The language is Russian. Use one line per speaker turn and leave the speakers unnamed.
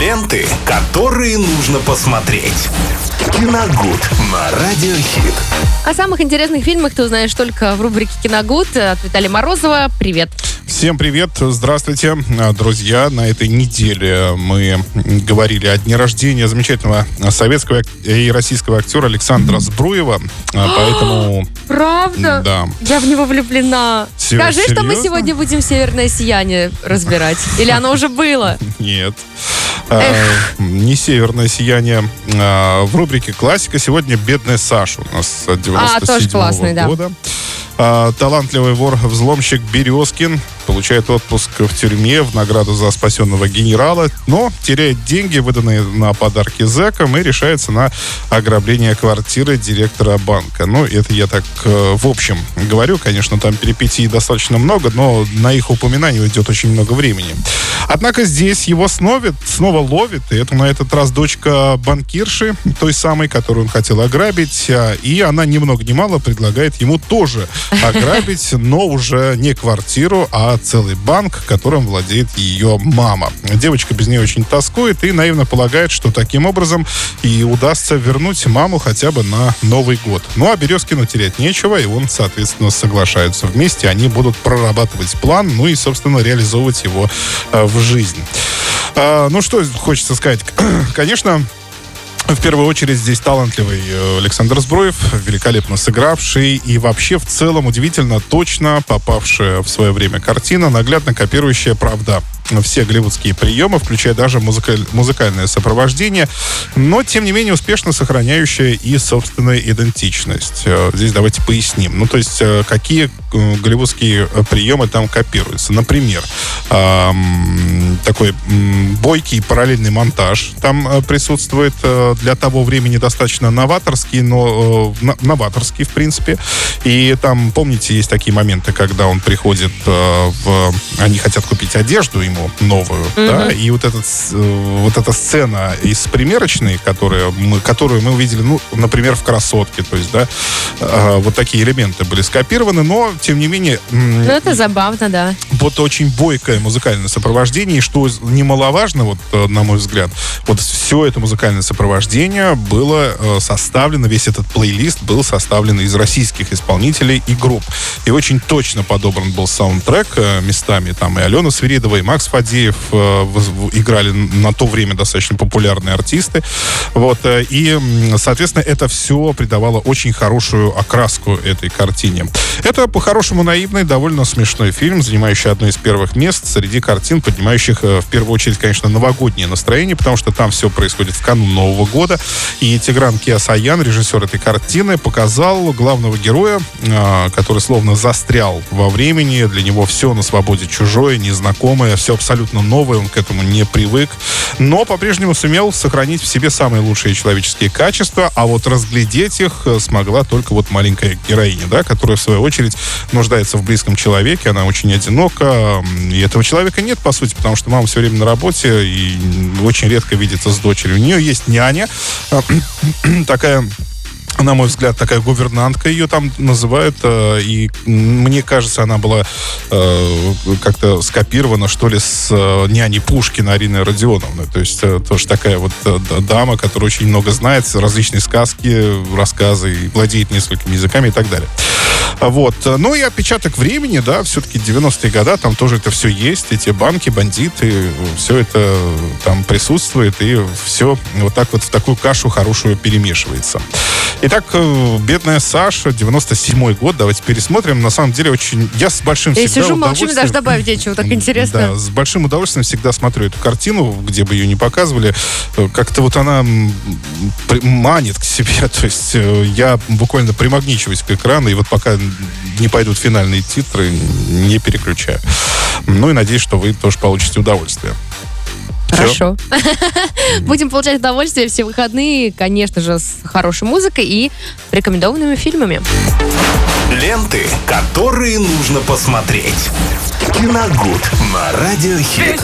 Ленты, которые нужно посмотреть. Киногуд на Радиохит.
О самых интересных фильмах ты узнаешь только в рубрике «Киногуд» от Виталия Морозова. Привет.
Всем привет, здравствуйте, друзья. На этой неделе мы говорили о дне рождения замечательного советского и российского актера Александра Збруева. А, поэтому...
Правда?
Да.
Я в него влюблена.
Се-
Скажи, что мы
серьезно?
сегодня будем «Северное сияние» разбирать. Или оно уже было?
Нет. А, не северное сияние. А, в рубрике классика сегодня бедная Саша у нас от 97
тоже классный, да.
года. А, талантливый вор-взломщик Березкин получает отпуск в тюрьме в награду за спасенного генерала, но теряет деньги, выданные на подарки зэкам, и решается на ограбление квартиры директора банка. Ну, это я так э, в общем говорю. Конечно, там перипетий достаточно много, но на их упоминание уйдет очень много времени. Однако здесь его снова, снова ловит, и это на этот раз дочка банкирши, той самой, которую он хотел ограбить, а, и она ни много ни мало предлагает ему тоже ограбить, но уже не квартиру, а целый банк, которым владеет ее мама. Девочка без нее очень тоскует и наивно полагает, что таким образом и удастся вернуть маму хотя бы на Новый год. Ну а Березкину терять нечего, и он, соответственно, соглашаются вместе. Они будут прорабатывать план, ну и, собственно, реализовывать его э, в жизнь. А, ну что хочется сказать? Конечно, в первую очередь здесь талантливый э, Александр Зброев, великолепно сыгравший и вообще в целом удивительно точно попавшая в свое время картина, наглядно копирующая, правда, все голливудские приемы, включая даже музыка- музыкальное сопровождение, но, тем не менее, успешно сохраняющая и собственную идентичность. Э, Здесь давайте поясним. Ну, то есть, э, какие голливудские приемы там копируются. Например, ам, такой бойкий параллельный монтаж там э, присутствует э, для того времени достаточно новаторский, но э, новаторский, в принципе. И там, помните, есть такие моменты, когда он приходит в... Они хотят купить одежду ему новую, да, и вот, этот, вот эта сцена из примерочной, которая мы, которую мы увидели, ну, например, в «Красотке», то есть, да, вот такие элементы были скопированы, но, тем не менее,
Ну, это забавно, да.
вот очень бойкое музыкальное сопровождение, что немаловажно, вот, э, на мой взгляд, вот все это музыкальное сопровождение было э, составлено, весь этот плейлист был составлен из российских исполнителей и групп. И очень точно подобран был саундтрек э, местами, там и Алена Свиридова, и Макс Фадеев играли на то время достаточно популярные артисты. Вот, и, соответственно, это все придавало очень хорошую окраску этой картине. Это, по-хорошему, наивный, довольно смешной фильм, занимающий одно из первых мест среди картин, поднимающих, э, в первую очередь, конечно, новогоднее настроение, потому что там все происходит в канун Нового года. И Тигран Киасаян, режиссер этой картины, показал главного героя, э, который словно застрял во времени. Для него все на свободе чужое, незнакомое, все абсолютно новое, он к этому не привык. Но по-прежнему сумел сохранить в себе самые лучшие человеческие качества, а вот разглядеть их э, смогла только вот маленькая героиня, да, которая, в свою очередь, нуждается в близком человеке, она очень одинока, и этого человека нет, по сути, потому что мама все время на работе и очень редко видится с дочерью. У нее есть няня, э, такая на мой взгляд, такая гувернантка ее там называют, э, и мне кажется, она была э, как-то скопирована, что ли, с э, няней Пушкина Арины Родионовны. То есть тоже такая вот дама, которая очень много знает, различные сказки, рассказы, и владеет несколькими языками и так далее. Вот. Ну и отпечаток времени, да, все-таки 90-е годы, там тоже это все есть, эти банки, бандиты, все это там присутствует, и все вот так вот в такую кашу хорошую перемешивается. Итак, э, бедная Саша, 97-й год, давайте пересмотрим. На самом деле очень... Я с большим
Я
всегда
сижу, молчу,
удовольствием-
даже добавить нечего, так интересно.
Да, с большим удовольствием всегда смотрю эту картину, где бы ее не показывали. Э, Как-то вот она манит к себе. То есть э, я буквально примагничиваюсь к экрану, и вот пока не пойдут финальные титры, не переключаю. Ну и надеюсь, что вы тоже получите удовольствие.
Хорошо. Будем получать удовольствие все выходные, конечно же, с хорошей музыкой и рекомендованными фильмами.
Ленты, которые нужно посмотреть. Киногуд на Радиохит.